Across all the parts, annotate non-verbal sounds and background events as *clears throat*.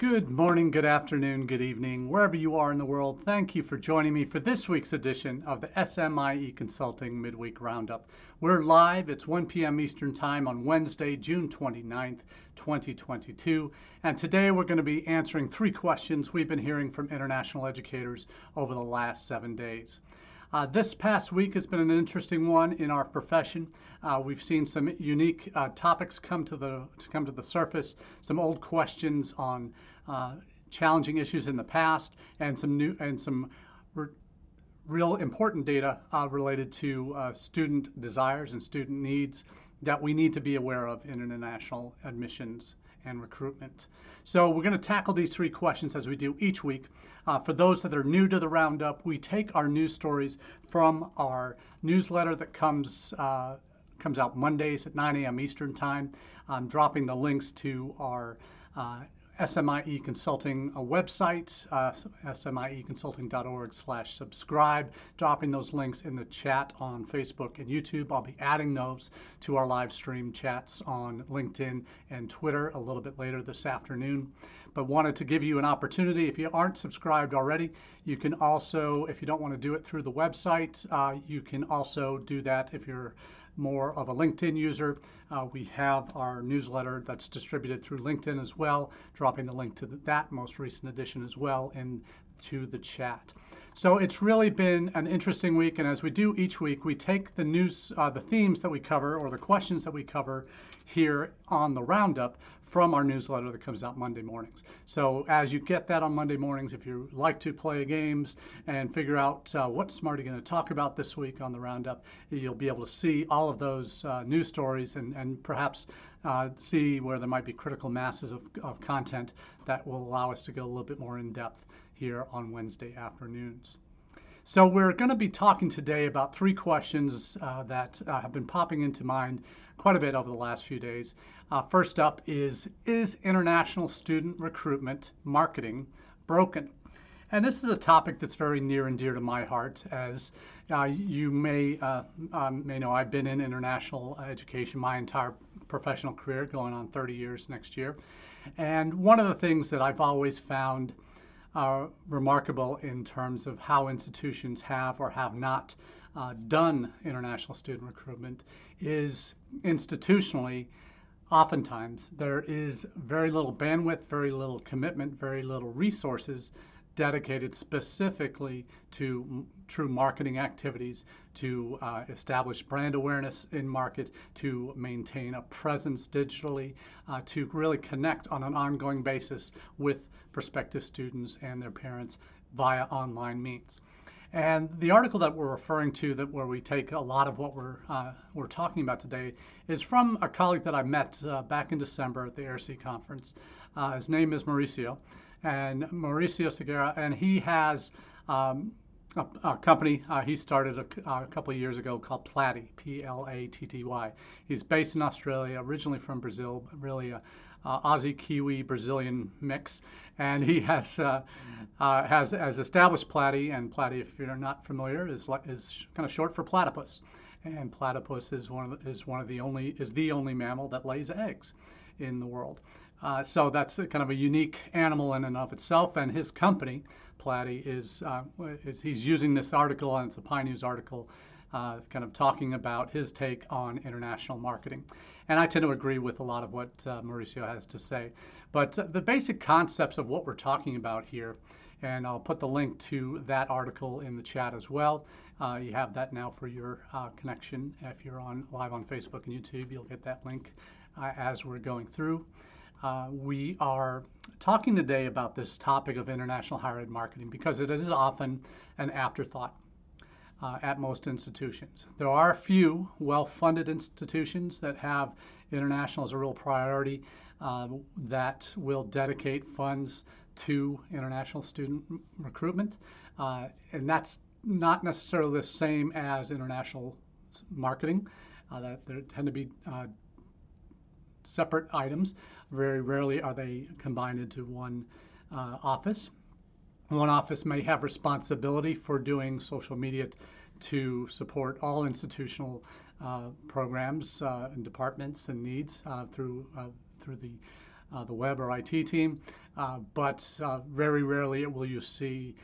Good morning, good afternoon, good evening, wherever you are in the world. Thank you for joining me for this week's edition of the SMIE Consulting Midweek Roundup. We're live, it's 1 p.m. Eastern Time on Wednesday, June 29th, 2022. And today we're going to be answering three questions we've been hearing from international educators over the last seven days. Uh, this past week has been an interesting one in our profession. Uh, we've seen some unique uh, topics come to the to come to the surface, some old questions on uh, challenging issues in the past, and some new and some re real important data uh, related to uh, student desires and student needs that we need to be aware of in international admissions and recruitment. So we're going to tackle these three questions as we do each week. Uh, for those that are new to the Roundup, we take our news stories from our newsletter that comes uh, comes out Mondays at 9 a.m. Eastern Time. I'm dropping the links to our uh, SMIE Consulting a website, uh, smieconsulting.org slash subscribe, dropping those links in the chat on Facebook and YouTube. I'll be adding those to our live stream chats on LinkedIn and Twitter a little bit later this afternoon. But wanted to give you an opportunity. If you aren't subscribed already, you can also, if you don't want to do it through the website, uh, you can also do that if you're more of a LinkedIn user, uh, we have our newsletter that's distributed through LinkedIn as well, dropping the link to that most recent edition as well into the chat. So it's really been an interesting week, and as we do each week, we take the news, uh, the themes that we cover, or the questions that we cover here on the roundup from our newsletter that comes out Monday mornings. So as you get that on Monday mornings, if you like to play games and figure out uh, what Smarty going to talk about this week on the roundup, you'll be able to see all of those uh, news stories and, and perhaps uh, see where there might be critical masses of, of content that will allow us to go a little bit more in depth here on Wednesday afternoons. So we're going to be talking today about three questions uh, that uh, have been popping into mind quite a bit over the last few days. Uh, first up is, is international student recruitment marketing broken? And this is a topic that's very near and dear to my heart. As uh, you may, uh, um, may know, I've been in international education my entire professional career, going on 30 years next year. And one of the things that I've always found are remarkable in terms of how institutions have or have not uh, done international student recruitment is institutionally oftentimes there is very little bandwidth, very little commitment, very little resources dedicated specifically to true marketing activities, to uh, establish brand awareness in market, to maintain a presence digitally, uh, to really connect on an ongoing basis with prospective students and their parents via online means. And the article that we're referring to, that where we take a lot of what we're uh, we're talking about today, is from a colleague that I met uh, back in December at the AIRC conference. Uh, his name is Mauricio, and Mauricio Segura, and he has um, a, a, company uh, he started a, a, couple of years ago called Platty, P-L-A-T-T-Y. He's based in Australia, originally from Brazil, really a, uh, Aussie Kiwi Brazilian mix, and he has uh, uh, has has established Platty, and Platty, if you're not familiar, is is kind of short for platypus, and platypus is one of the, is one of the only is the only mammal that lays eggs in the world. Uh, so that's kind of a unique animal in and of itself, and his company, Platty, is, uh, is he's using this article, and it's a PIE News article, uh, kind of talking about his take on international marketing. And I tend to agree with a lot of what uh, Mauricio has to say. But uh, the basic concepts of what we're talking about here, and I'll put the link to that article in the chat as well. Uh, you have that now for your connection. If you're on live on Facebook and YouTube, you'll get that link as we're going through. Uh, we are talking today about this topic of international higher ed marketing because it is often an afterthought uh, at most institutions. There are a few well-funded institutions that have international as a real priority uh, that will dedicate funds to international student recruitment, uh, and that's not necessarily the same as international marketing. Uh, that there tend to be uh, separate items. Very rarely are they combined into one uh, office. One office may have responsibility for doing social media to support all institutional uh, programs uh, and departments and needs uh, through uh, through the uh, the web or IT team. but very rarely will you see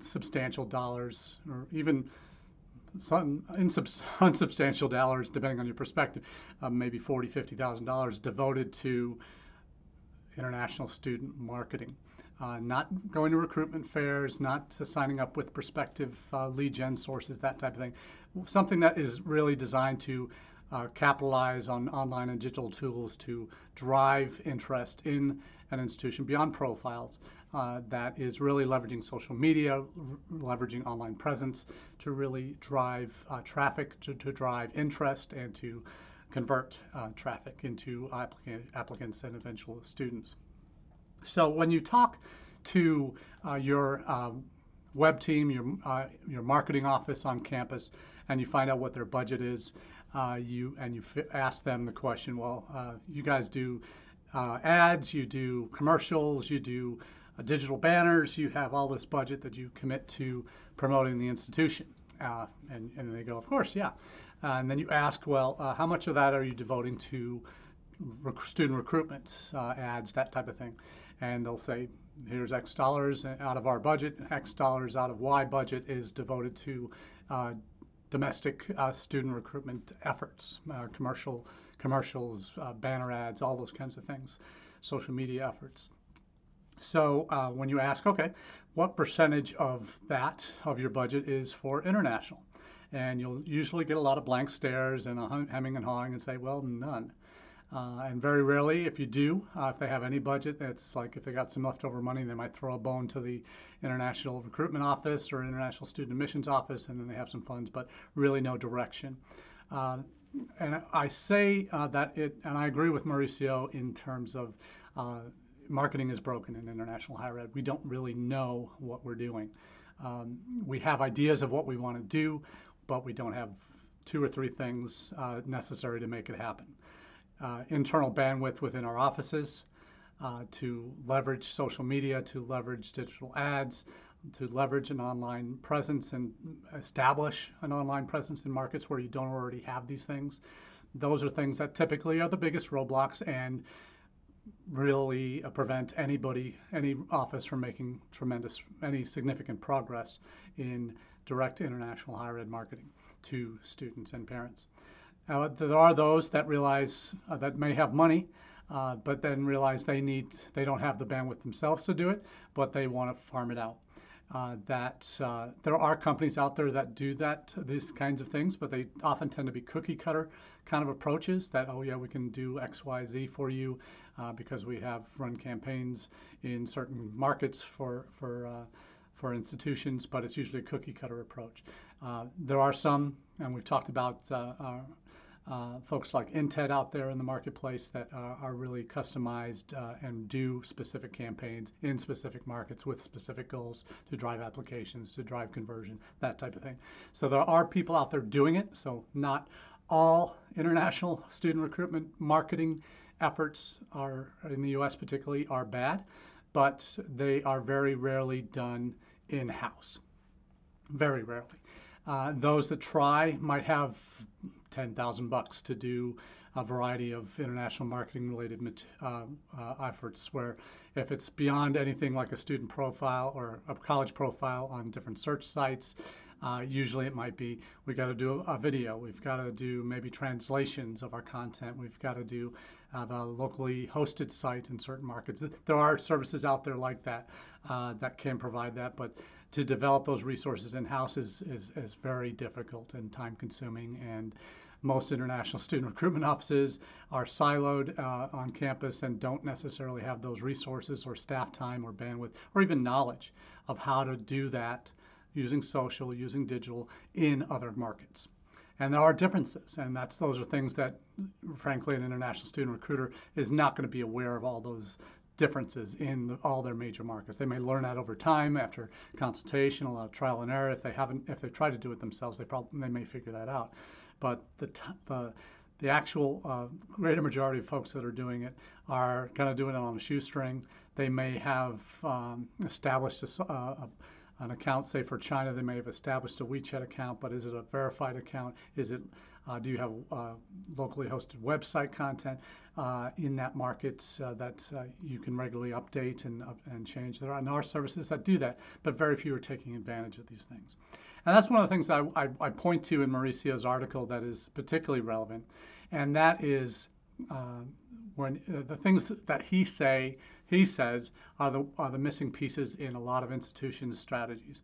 substantial dollars or even some *laughs* unsubstantial dollars, depending on your perspective, maybe forty, fifty thousand dollars devoted to international student marketing. Uh, not going to recruitment fairs, not signing up with prospective uh, lead gen sources, that type of thing. Something that is really designed to uh, capitalize on online and digital tools to drive interest in an institution beyond profiles uh, that is really leveraging social media, leveraging online presence to really drive uh, traffic, to, to, drive interest, and to convert uh, traffic into applic- applicants and eventual students. So when you talk to uh, your um, web team, your, uh, your marketing office on campus, and you find out what their budget is, uh, you and you ask them the question, well, uh, you guys do uh, ads, you do commercials, you do uh, digital banners, you have all this budget that you commit to promoting the institution. Uh, and, and they go, of course, yeah. Uh, and then you ask, well, how much of that are you devoting to rec- student recruitment, ads, that type of thing? And they'll say, here's X dollars out of our budget, X dollars out of Y budget is devoted to domestic uh, student recruitment efforts, uh, commercial commercials, uh, banner ads, all those kinds of things, social media efforts. So uh, when you ask, okay, what percentage of that of your budget is for international? And you'll usually get a lot of blank stares and a hemming and hawing and say, well, none. Uh, and very rarely, if you do, uh, if they have any budget, it's like if they got some leftover money, they might throw a bone to the International Recruitment Office or International Student Admissions Office, and then they have some funds, but really no direction. Uh, and I say uh, that it, and I agree with Mauricio in terms of uh, marketing is broken in international higher ed. We don't really know what we're doing. Um, we have ideas of what we want to do, but we don't have two or three things uh, necessary to make it happen internal bandwidth within our offices uh, to leverage social media, to leverage digital ads, to leverage an online presence and establish an online presence in markets where you don't already have these things. Those are things that typically are the biggest roadblocks and really uh, prevent anybody, any office from making tremendous, any significant progress in direct international higher ed marketing to students and parents. Uh, there are those that realize uh, that may have money, uh, but then realize they need they don't have the bandwidth themselves to do it, but they want to farm it out. Uh, that uh, there are companies out there that do that these kinds of things, but they often tend to be cookie cutter kind of approaches. That oh yeah we can do X Y Z for you uh, because we have run campaigns in certain markets for for for institutions, but it's usually a cookie cutter approach. there are some, and we've talked about uh, folks like Intead out there in the marketplace that uh, are really customized uh, and do specific campaigns in specific markets with specific goals to drive applications, to drive conversion, that type of thing. So there are people out there doing it. So not all international student recruitment marketing efforts are in the U.S. particularly are bad, but they are very rarely done in house. Very rarely. Uh, those that try might have 10,000 bucks to do a variety of international marketing related uh, uh, efforts where if it's beyond anything like a student profile or a college profile on different search sites, uh, usually it might be we got to do a video, we've got to do maybe translations of our content, we've got to do have a locally hosted site in certain markets. There are services out there like that uh, that can provide that, but to develop those resources in house is, is, is very difficult and time consuming and most international *laughs* student recruitment offices are siloed uh, on campus and don't necessarily have those resources or staff time or bandwidth or even knowledge of how to do that using social, using digital in other markets. And there are differences, and that's those are things that, frankly, an international student recruiter is not going to be aware of all those differences in the, all their major markets. They may learn that over time after consultation, a lot of trial and error. If they haven't, if they try to do it themselves, they probably they may figure that out but the, the, the actual uh, greater majority of folks that are doing it are kind of doing it on a shoestring. They may have um, established a, uh, a, an account, say for China, they may have established a WeChat account, but is it a verified account? Is it uh, do you have uh, locally hosted website content? Uh, in that market uh, that uh, you can regularly update and, and change. There are, and services that do that, but very few are taking advantage of these things. And that's one of the things I, I, I point to in Mauricio's article that is particularly relevant, and that is uh, when uh, the things that he say he says are the are the missing pieces in a lot of institutions' strategies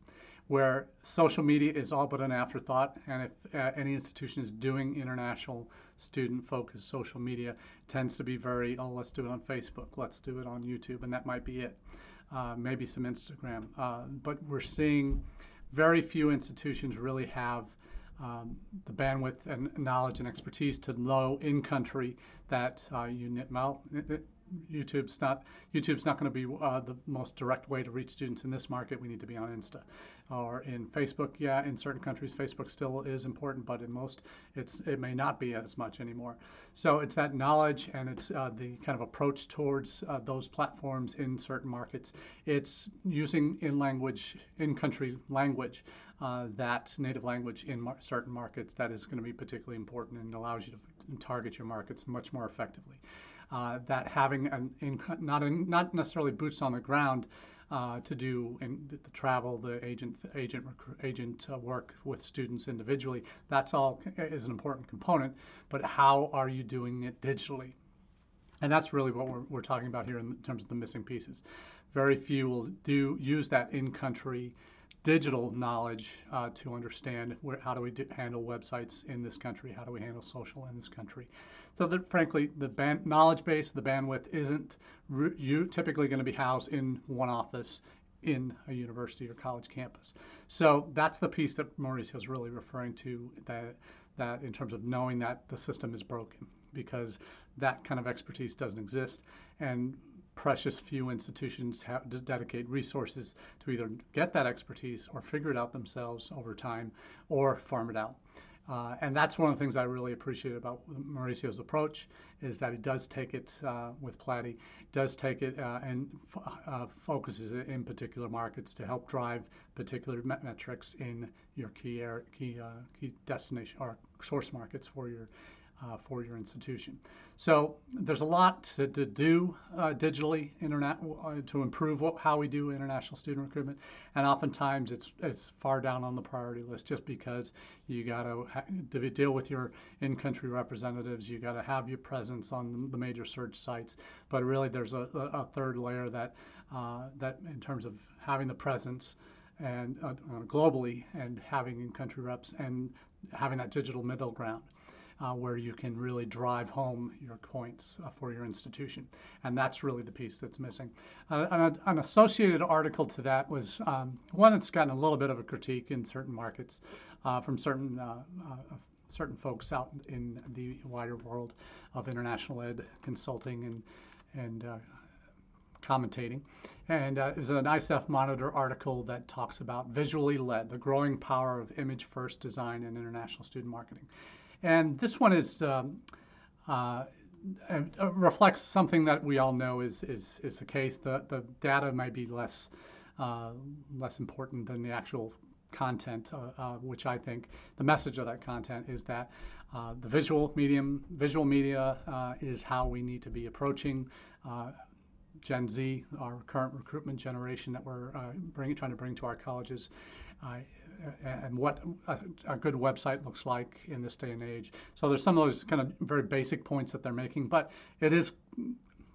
where social media is all but an afterthought. And if uh, any institution is doing international student focused social media, tends to be very, oh, let's do it on Facebook, let's do it on YouTube, and that might be it. Uh, maybe some Instagram. Uh, but we're seeing very few institutions really have um, the bandwidth and knowledge and expertise to know in country that uh, you well, YouTube's not YouTube's not going to be uh, the most direct way to reach students in this market. We need to be on Insta or in Facebook. Yeah, in certain countries, Facebook still is important, but in most, it's it may not be as much anymore. So it's that knowledge and it's uh, the kind of approach towards uh, those platforms in certain markets. It's using in language, in country language, uh, that native language in mar- certain markets that is going to be particularly important and allows you to target your markets much more effectively uh, that having an in, not in, not necessarily boots on the ground uh, to do in the, the, travel, the agent agent agent uh, work with students individually. That's all is an important component. But how are you doing it digitally? And that's really what we're, we're talking about here in terms of the missing pieces. Very few will do use that in-country digital knowledge uh, to understand where, how do we do, handle websites in this country, how do we handle social in this country. So that frankly, the band, knowledge base, the bandwidth isn't you typically going to be housed in one office in a university or college campus. So that's the piece that Mauricio is really referring to that that in terms of knowing that the system is broken because that kind of expertise doesn't exist and precious few institutions have to dedicate resources to either get that expertise or figure it out themselves over time or farm it out. Uh, and that's one of the things I really appreciate about Mauricio's approach is that he does take it uh, with Platty, does take it uh, and uh, focuses it in particular markets to help drive particular met metrics in your key key uh, key destination or source markets for your uh, for your institution. So there's a lot to, to do uh, digitally internet, uh, to improve what, how we do international student recruitment, and oftentimes it's it's far down on the priority list just because you got to deal with your in-country representatives, you got to have your presence on the major search sites, but really there's a, a third layer that uh, that in terms of having the presence and uh, globally and having in-country reps and having that digital middle ground uh, where you can really drive home your points uh, for your institution. And that's really the piece that's missing. Uh, an, an, associated article to that was um, one that's gotten a little bit of a critique in certain markets uh, from certain uh, uh, certain folks out in the wider world of international ed consulting and and commentating. And uh, there's an ICEF Monitor article that talks about visually led, the growing power of image first design in international student marketing. And this one is um, uh, reflects something that we all know is is, is the case. The the data might be less uh, less important than the actual content, uh, uh, which I think the message of that content is that uh, the visual medium, visual media, uh, is how we need to be approaching Gen Z, our current recruitment generation that we're bringing, trying to bring to our colleges and what a, a, good website looks like in this day and age. So there's some of those kind of very basic points that they're making, but it is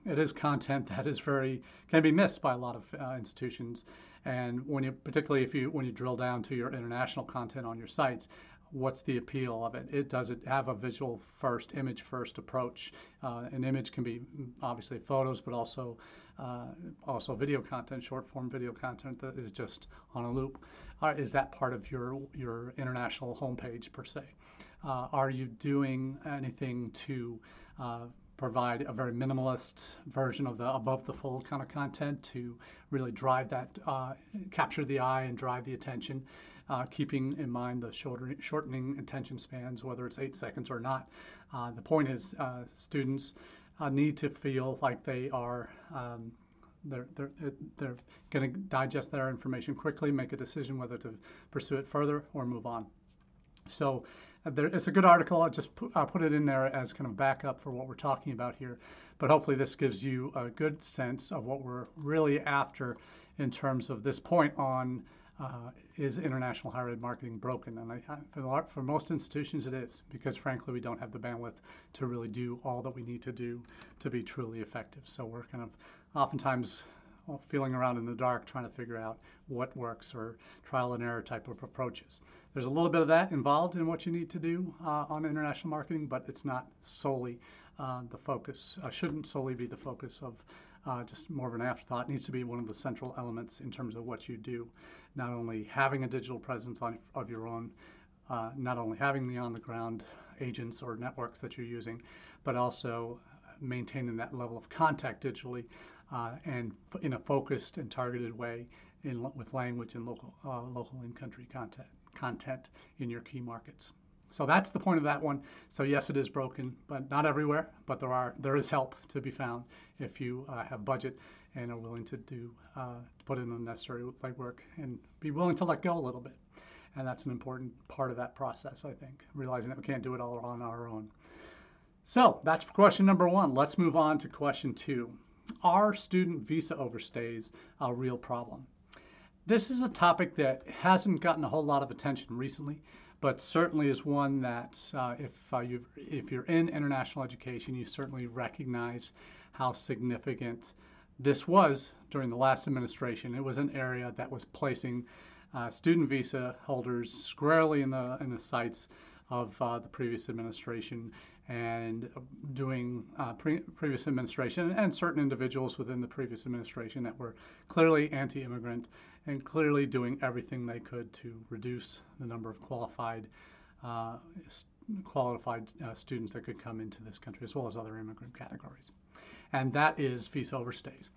it is content *laughs* that is very can be missed by a lot of uh, institutions. And when you particularly if you when you drill down to your international content on your sites, what's the appeal of it? It does it have a visual first, image first approach. Uh, an image can be obviously photos, but also uh, also video content, short form video content that is just on a loop. Uh, is that part of your your international homepage per se? Uh, are you doing anything to uh, provide a very minimalist version of the above the fold kind of content to really drive that, uh, capture the eye and drive the attention? Uh, keeping in mind the shortening attention spans, whether it's eight seconds or not. Uh, the point is, uh, students need to feel like they are. Um, they're, they're, they're going to digest their information quickly, make a decision whether to pursue it further or move on. So there, it's a good article. I'll just put, I'll put it in there as kind of backup for what we're talking about here. But hopefully, this gives you a good sense of what we're really after in terms of this point on uh, is international higher ed marketing broken? And I, for, for most institutions, it is because frankly, we don't have the bandwidth to really do all that we need to do to be truly effective. So we're kind of oftentimes feeling around in the dark trying to figure out what works or trial and error type of approaches. There's a little bit of that involved in what you need to do uh, on international marketing, but it's not solely uh, the focus, uh, shouldn't solely be the focus of uh, just more of an afterthought. Needs to be one of the central elements in terms of what you do. Not only having a digital presence on, of your own, uh, not only having the on the ground agents or networks that you're using, but also maintaining that level of contact digitally uh, and in a focused and targeted way in, with language and local, uh, local in-country content, content in your key markets. So that's the point of that one. So yes, it is broken, but not everywhere. But there are there is help to be found if you uh, have budget and are willing to do uh, put in the necessary legwork and be willing to let go a little bit. And that's an important part of that process, I think, realizing that we can't do it all on our own. So that's question number one. Let's move on to question two. Are student visa overstays a real problem? This is a topic that hasn't gotten a whole lot of attention recently but certainly is one that uh, if, uh, you if you're in international education, you certainly recognize how significant this was during the last administration. It was an area that was placing uh, student visa holders squarely in the, in the sights of uh, the previous administration and doing uh, pre- previous administration and certain individuals within the previous administration that were clearly anti-immigrant and clearly doing everything they could to reduce the number of qualified uh, qualified uh, students that could come into this country as well as other immigrant categories. And that is visa overstays.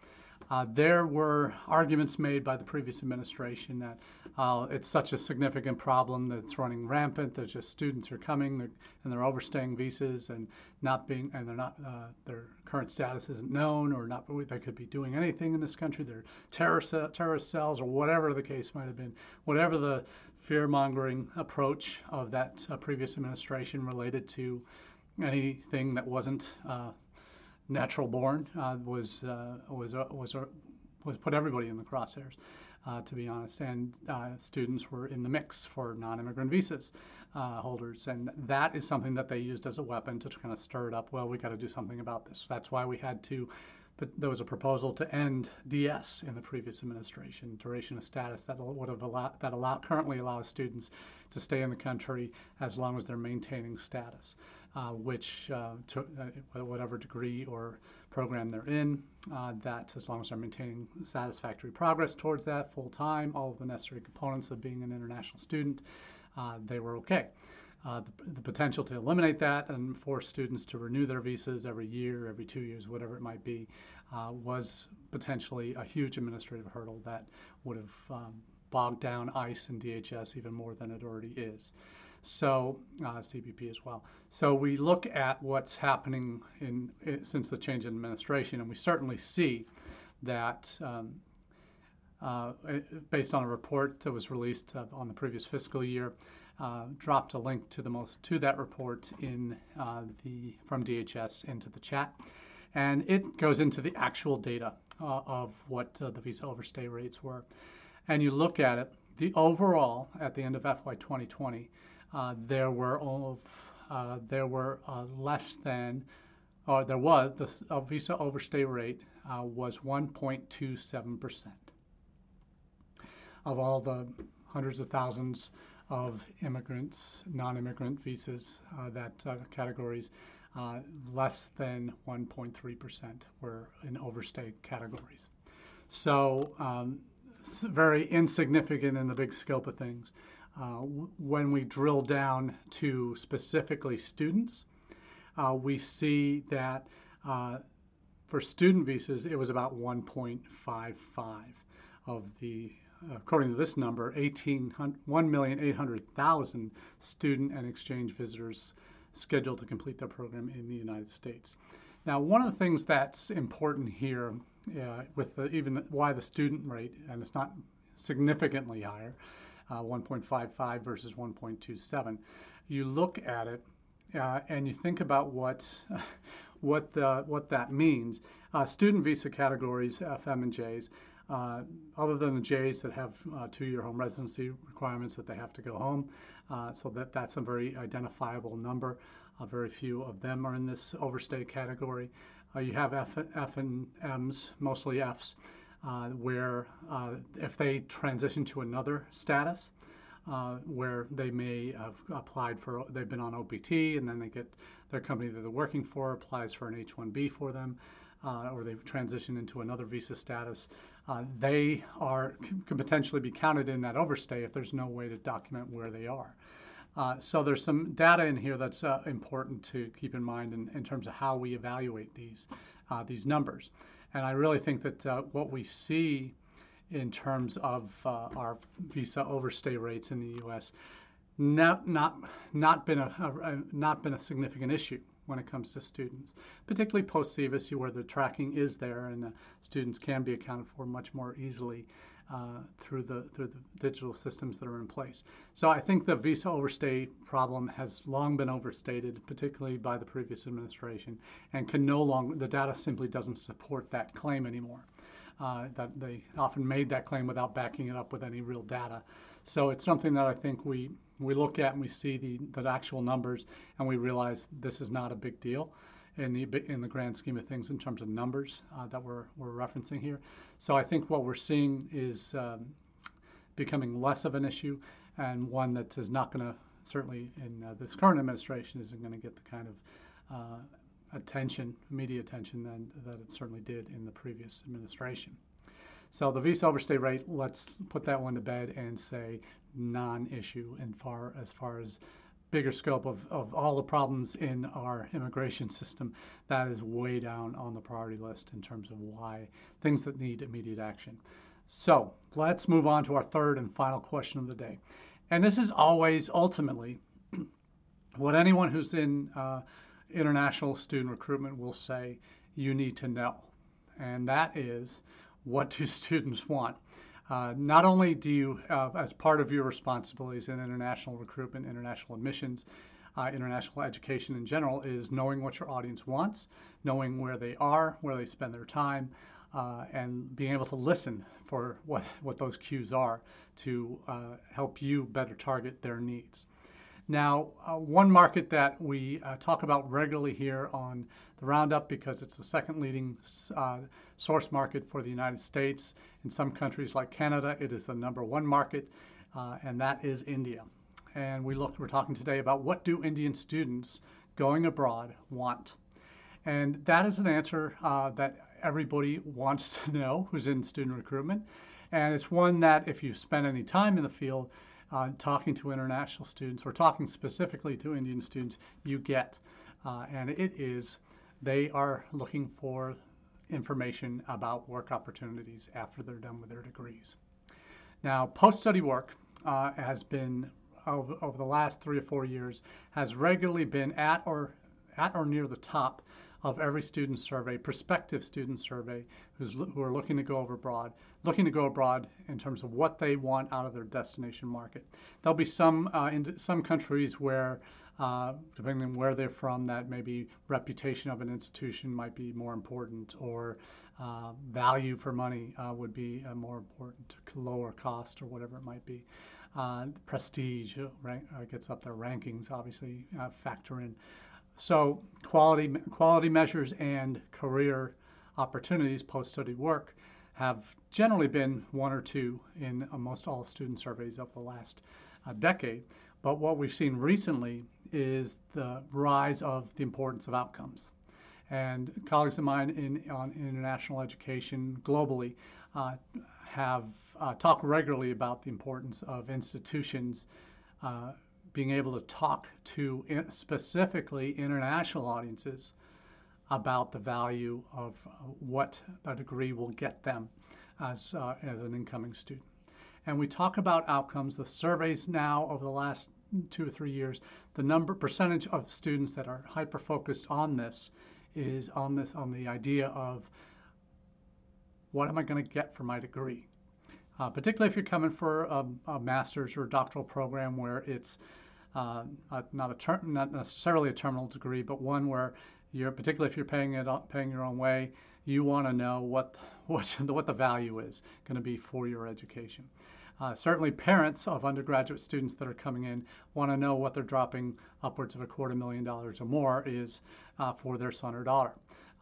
Uh, there were arguments made by the previous administration that uh, it's such a significant problem that it's running rampant. There's just students are coming they're, and they're overstaying visas and not being and they're not uh, their current status isn't known or not they could be doing anything in this country. They're terrorist terrorist cells or whatever the case might have been. Whatever the fear mongering approach of that uh, previous administration related to anything that wasn't uh, natural born uh, was uh, was uh, was uh, was put everybody in the crosshairs, to be honest. And students were in the mix for non-immigrant visas holders, and that is something that they used as a weapon to kind of stir it up. Well, we got to do something about this. That's why we had to. But there was a proposal to end DS in the previous administration, duration of status that would have allowed that allow currently allows students to stay in the country as long as they're maintaining status uh, which uh, to uh, whatever degree or program they're in, uh, that as long as they're maintaining satisfactory progress towards that full time, all of the necessary components of being an international student, uh, they were okay. Uh, the, the, potential to eliminate that and force students to renew their visas every year, every two years, whatever it might be, was potentially a huge administrative hurdle that would have um, bogged down ICE and DHS even more than it already is. So uh, CBP as well. So we look at what's happening in, in, since the change in administration, and we certainly see that. Um, uh, based on a report that was released uh, on the previous fiscal year, uh, dropped a link to the most to that report in uh, the from DHS into the chat, and it goes into the actual data uh, of what the visa overstay rates were, and you look at it. The overall at the end of FY 2020, uh, there were of, uh, there were uh, less than, or there was the uh, visa overstay rate uh, was 1.27 percent of all the hundreds of thousands of immigrants, non-immigrant visas that categories. less than 1.3 percent were in overstay categories. So um, very insignificant in the big scope of things. Uh, when we drill down to specifically students, uh, we see that uh, for student visas, it was about 1.55 of the, according to this number, 1,800,000 student and exchange visitors scheduled to complete their program in the United States. Now, one of the things that's important here, uh, with the, even why the student rate, and it's not significantly higher, uh, 1.55 versus 1.27. You look at it uh, and you think about what *laughs* what the, what that means. Uh, student visa categories, FM and J's, uh, other than the J's that have uh, two-year home residency requirements that they have to go home, uh, so that that's a very identifiable number. Uh, very few of them are in this overstay category. Uh, you have F, F and M's, mostly F's, where if they transition to another status, uh, where they may have applied for, they've been on OPT and then they get their company that they're working for applies for an H-1B for them, uh, or they transition into another visa status. Uh, they are can potentially be counted in that overstay if there's no way to document where they are. Uh, so there's some data in here that's uh, important to keep in mind in, in, terms of how we evaluate these uh, these numbers. And I really think that uh, what we see in terms of uh, our visa overstay rates in the U.S. Not not not been a, a, not been a significant issue when it comes to students, particularly post SEVIS, where the tracking is there and the students can be accounted for much more easily uh, through the through the digital systems that are in place. So I think the visa overstay problem has long been overstated, particularly by the previous administration, and can no longer the data simply doesn't support that claim anymore uh, that they often made that claim without backing it up with any real data. So it's something that I think we, we look at and we see the, the actual numbers and we realize this is not a big deal in the, in the grand scheme of things in terms of numbers uh, that we're, we're referencing here. So I think what we're seeing is um, becoming less of an issue and one that is not going to, certainly in uh, this current administration, isn't going to get the kind of uh, attention, media attention, than, that it certainly did in the previous administration. So the visa overstay rate, let's put that one to bed and say non-issue in far as far as bigger scope of, of all the problems in our immigration system, that is way down on the priority list in terms of why things that need immediate action. So let's move on to our third and final question of the day. And this is always ultimately *clears throat* what anyone who's in uh, international student recruitment will say you need to know, and that is what do *laughs* students want? Uh, not only do you, uh, as part of your responsibilities in international recruitment, international admissions, uh, international education in general, is knowing what your audience wants, knowing where they are, where they spend their time, uh, and being able to listen for what, what those cues are to help you better target their needs. Now, uh, one market that we uh, talk about regularly here on the Roundup because it's the second leading uh, source market for the United States. In some countries like Canada, it is the number one market, uh, and that is India. And we look, we're talking today about what do Indian students going abroad want? And that is an answer uh, that everybody wants to *laughs* know who's in student recruitment. And it's one that if you spend any time in the field, uh, talking to international students or talking specifically to Indian students, you get. Uh, and it is they are looking for information about work opportunities after they're done with their degrees. Now, post-study work uh, has been over, over, the last three or four years has regularly been at or at or near the top of every student survey, prospective student survey, who's, who are looking to go abroad, looking to go abroad in terms of what they want out of their destination market. There'll be some uh, in some countries where, uh, depending on where they're from, that maybe reputation of an institution might be more important, or uh, value for money uh, would be uh, more important, lower cost, or whatever it might be. Uh, prestige rank, gets up there. Rankings obviously factor in. So quality, quality measures and career opportunities, post-study work, have generally been one or two in almost all student surveys of the last uh, decade. But what we've seen recently is the rise of the importance of outcomes. And colleagues of mine in, on international education globally uh, have uh, talked regularly about the importance of institutions uh, being able to talk to in specifically international audiences about the value of uh, what a degree will get them as, uh, as an incoming student. And we talk about outcomes. The surveys now over the last two or three years, the number percentage of students that are hyper focused on this is on this on the idea of what am I going to get for my degree? Uh, particularly if you're coming for a, a, master's or doctoral program where it's uh, a, not a ter- not necessarily a terminal degree, but one where you're particularly if you're paying it paying your own way, you want to know what *laughs* what what the value is going to be for your education. Uh, certainly, parents of undergraduate students that are coming in want to know what they're dropping upwards of a quarter million dollars or more is uh, for their son or daughter.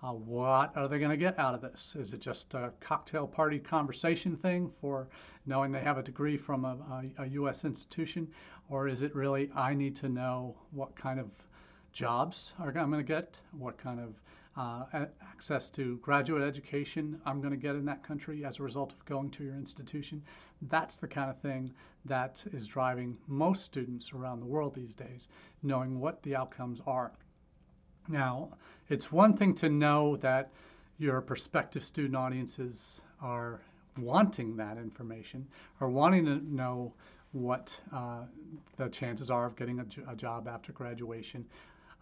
Uh, what are they going to get out of this? Is it just a cocktail party conversation thing for knowing they have a degree from a, a, a U.S. institution? Or is it really, I need to know what kind of jobs I'm going to get, what kind of uh, access to graduate education I'm going to get in that country as a result of going to your institution. That's the kind of thing that is driving most students around the world these days, knowing what the outcomes are. Now, it's one thing to know that your prospective student audiences are wanting that information or wanting to know what uh, the chances are of getting a, a job after graduation.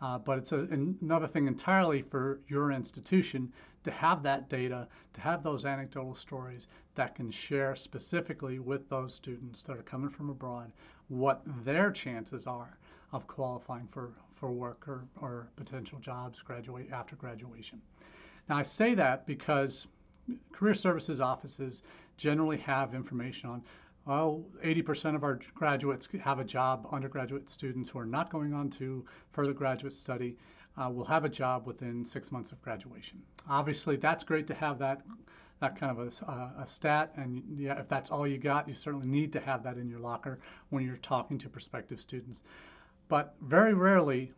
Uh, but it's a, another thing entirely for your institution to have that data, to have those anecdotal stories that can share specifically with those students that are coming from abroad what their chances are of qualifying for, for work or, or potential jobs graduate after graduation. Now I say that because career services offices generally have information on well, 80% of our graduates have a job, undergraduate students who are not going on to further graduate study uh, will have a job within six months of graduation. Obviously, that's great to have that, that kind of a, uh, a stat, and yeah, if that's all you got, you certainly need to have that in your locker when you're talking to prospective students. But very rarely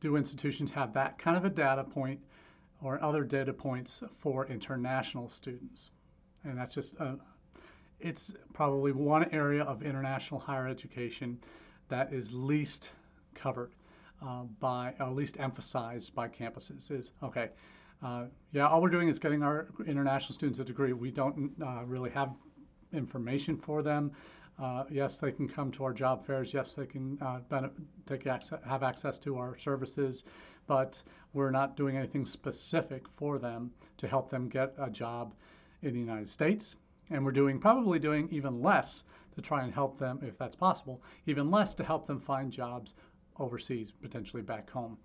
do institutions have that kind of a data point or other data points for international students. And that's just, uh, it's probably one area of international higher education that is least covered uh, by, or least emphasized by campuses is, okay, uh, yeah, all we're doing is getting our international students a degree. We don't uh, really have information for them uh, yes, they can come to our job fairs. Yes, they can uh, take access, have access to our services, but we're not doing anything specific for them to help them get a job in the United States. And we're doing probably doing even less to try and help them, if that's possible, even less to help them find jobs overseas, potentially back home.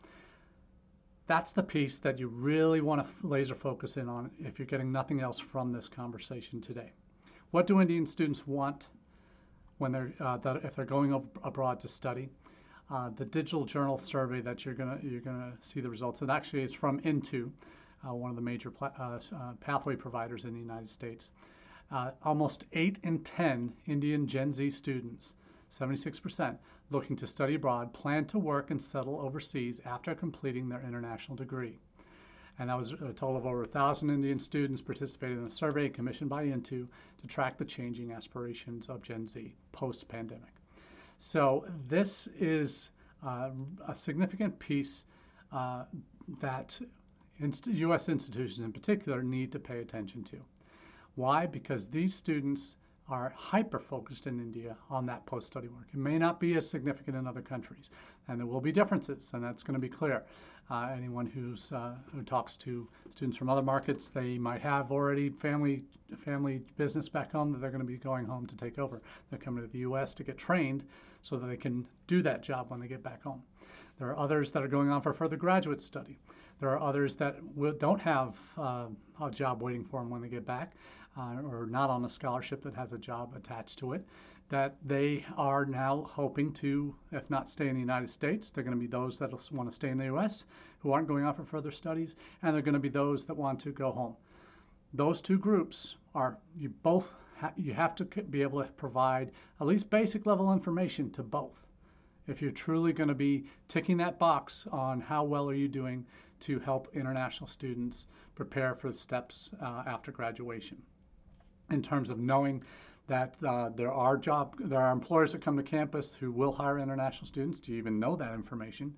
That's the piece that you really want to laser focus in on if you're getting nothing else from this conversation today. What do Indian students want when they're uh, that if they're going abroad to study. Uh, the digital journal survey that you're gonna you're gonna see the results, and actually it's from Into, uh, one of the major uh, uh, pathway providers in the United States. Uh, almost eight in ten Indian Gen Z students, 76%, looking to study abroad, plan to work and settle overseas after completing their international degree and that was a total of over 1,000 Indian students participated in the survey commissioned by Into to track the changing aspirations of Gen Z post pandemic. So, this is uh, a significant piece uh, that inst- U.S. institutions in particular need to pay attention to. Why? Because these students are hyper focused in India on that post study work. It may not be as significant in other countries, and there will be differences, and that's going to be clear. Uh, anyone who's uh, who talks to students from other markets, they might have already family family business back home that they're going to be going home to take over. They're coming to the U.S. to get trained so that they can do that job when they get back home. There are others that are going on for further graduate study. There are others that will, don't have uh, a job waiting for them when they get back, uh, or not on a scholarship that has a job attached to it. That they are now hoping to, if not stay in the United States, they're going to be those that want to stay in the U.S. who aren't going off for further studies, and they're going to be those that want to go home. Those two groups are you both ha- you have to be able to provide at least basic level information to both if you're truly going to be ticking that box on how well are you doing to help international students prepare for the steps uh, after graduation. In terms of knowing that uh, there are job, there are employers that come to campus who will hire international students. Do you even know that information?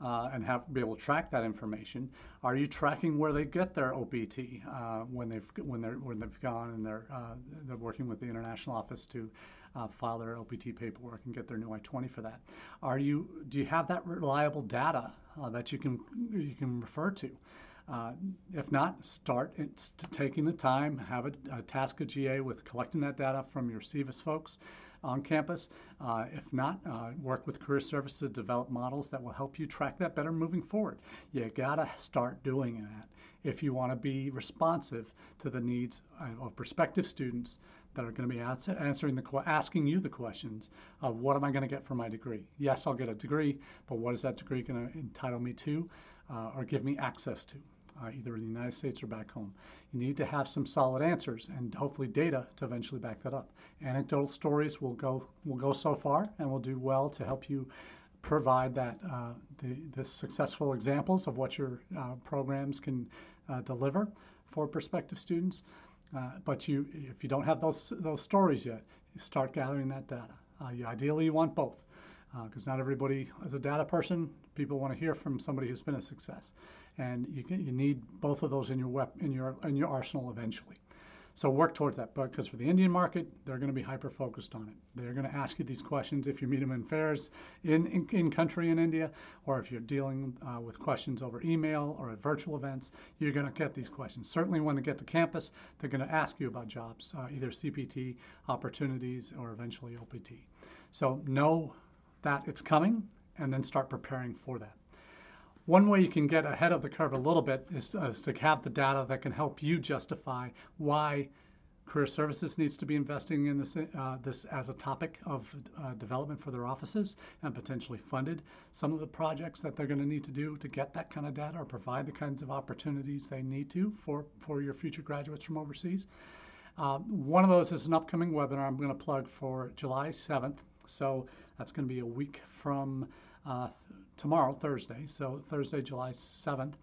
Uh, and have be able to track that information. Are you tracking where they get their OPT uh, when they've when they're when they've gone and they're uh, they're working with the international office to uh, file their OPT paperwork and get their new I-20 for that? Are you do you have that reliable data uh, that you can you can refer to? Uh, if not, start taking the time, have a, a, task of GA with collecting that data from your SEVIS folks on campus. Uh, if not, uh, work with career services to develop models that will help you track that better moving forward. You gotta start doing that if you want to be responsive to the needs of prospective students that are going to be answering the asking you the questions of what am I going to get for my degree? Yes, I'll get a degree, but what is that degree going to entitle me to uh, or give me access to? Uh, either in the United States or back home. You need to have some solid answers and hopefully data to eventually back that up. Anecdotal stories will go will go so far and will do well to help you provide that uh, the, the successful examples of what your uh, programs can uh, deliver for prospective students. Uh, but you, if you don't have those those stories yet, start gathering that data. Uh, you, ideally, you want both because not everybody is a data person. People want to hear from somebody who's been a success and you, can, you need both of those in your wep- in your in your arsenal eventually. So work towards that. But because for the Indian market, they're going to be hyper focused on it. They're going to ask you these questions if you meet them in fairs in, in, in country in India, or if you're dealing uh, with questions over email or at virtual events, you're going to get these questions. Certainly when they get to campus, they're going to ask you about jobs, uh, either CPT opportunities or eventually OPT. So know that it's coming and then start preparing for that. One way you can get ahead of the curve a little bit is, is to have the data that can help you justify why Career Services needs to be investing in this, uh, this as a topic of uh, development for their offices and potentially funded some of the projects that they're going to need to do to get that kind of data or provide the kinds of opportunities they need to for, for your future graduates from overseas. Uh, one of those is an upcoming webinar I'm going to plug for July 7th. So that's going to be a week from uh, tomorrow, Thursday. So Thursday, July 7th.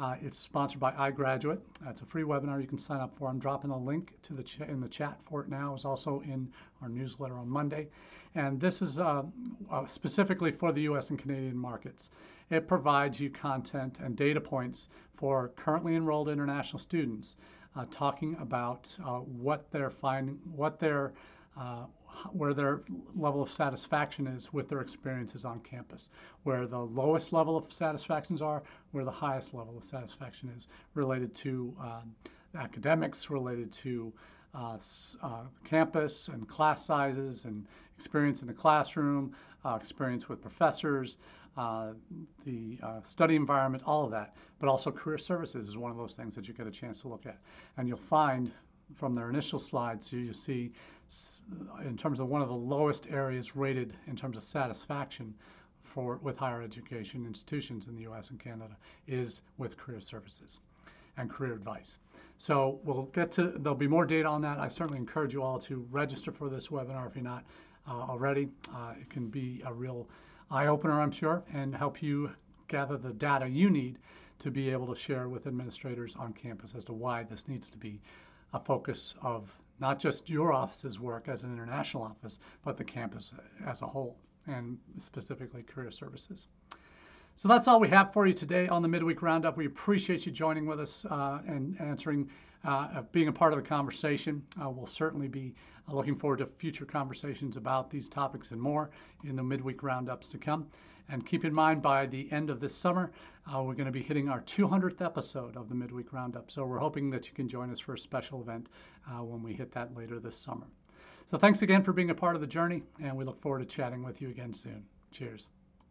Uh, it's sponsored by iGraduate. It's a free webinar you can sign up for. I'm dropping a link to the ch- in the chat for it now. It's also in our newsletter on Monday, and this is uh, uh, specifically for the U.S. and Canadian markets. It provides you content and data points for currently enrolled international students, uh, talking about uh, what they're finding, what they're uh, where their level of satisfaction is with their experiences on campus, where the lowest level of satisfactions are, where the highest level of satisfaction is related to um, academics, related to uh, uh, campus and class sizes and experience in the classroom, uh, experience with professors, uh, the uh, study environment, all of that. But also career services is one of those things that you get a chance to look at. And you'll find from their initial slides, you see in terms of one of the lowest areas rated in terms of satisfaction for with higher education institutions in the U.S. and Canada is with career services and career advice. So we'll get to there'll be more data on that. I certainly encourage you all to register for this webinar if you're not uh, already. Uh, it can be a real eye opener, I'm sure, and help you gather the data you need to be able to share with administrators on campus as to why this needs to be a focus of not just your office's work as an international office, but the campus as a whole, and specifically career services. So that's all we have for you today on the Midweek Roundup. We appreciate you joining with us uh, and answering, uh, being a part of the conversation. Uh, we'll certainly be uh, looking forward to future conversations about these topics and more in the Midweek Roundups to come. And keep in mind, by the end of this summer, uh, we're going to be hitting our 200th episode of the Midweek Roundup. So we're hoping that you can join us for a special event uh, when we hit that later this summer. So thanks again for being a part of the journey, and we look forward to chatting with you again soon. Cheers.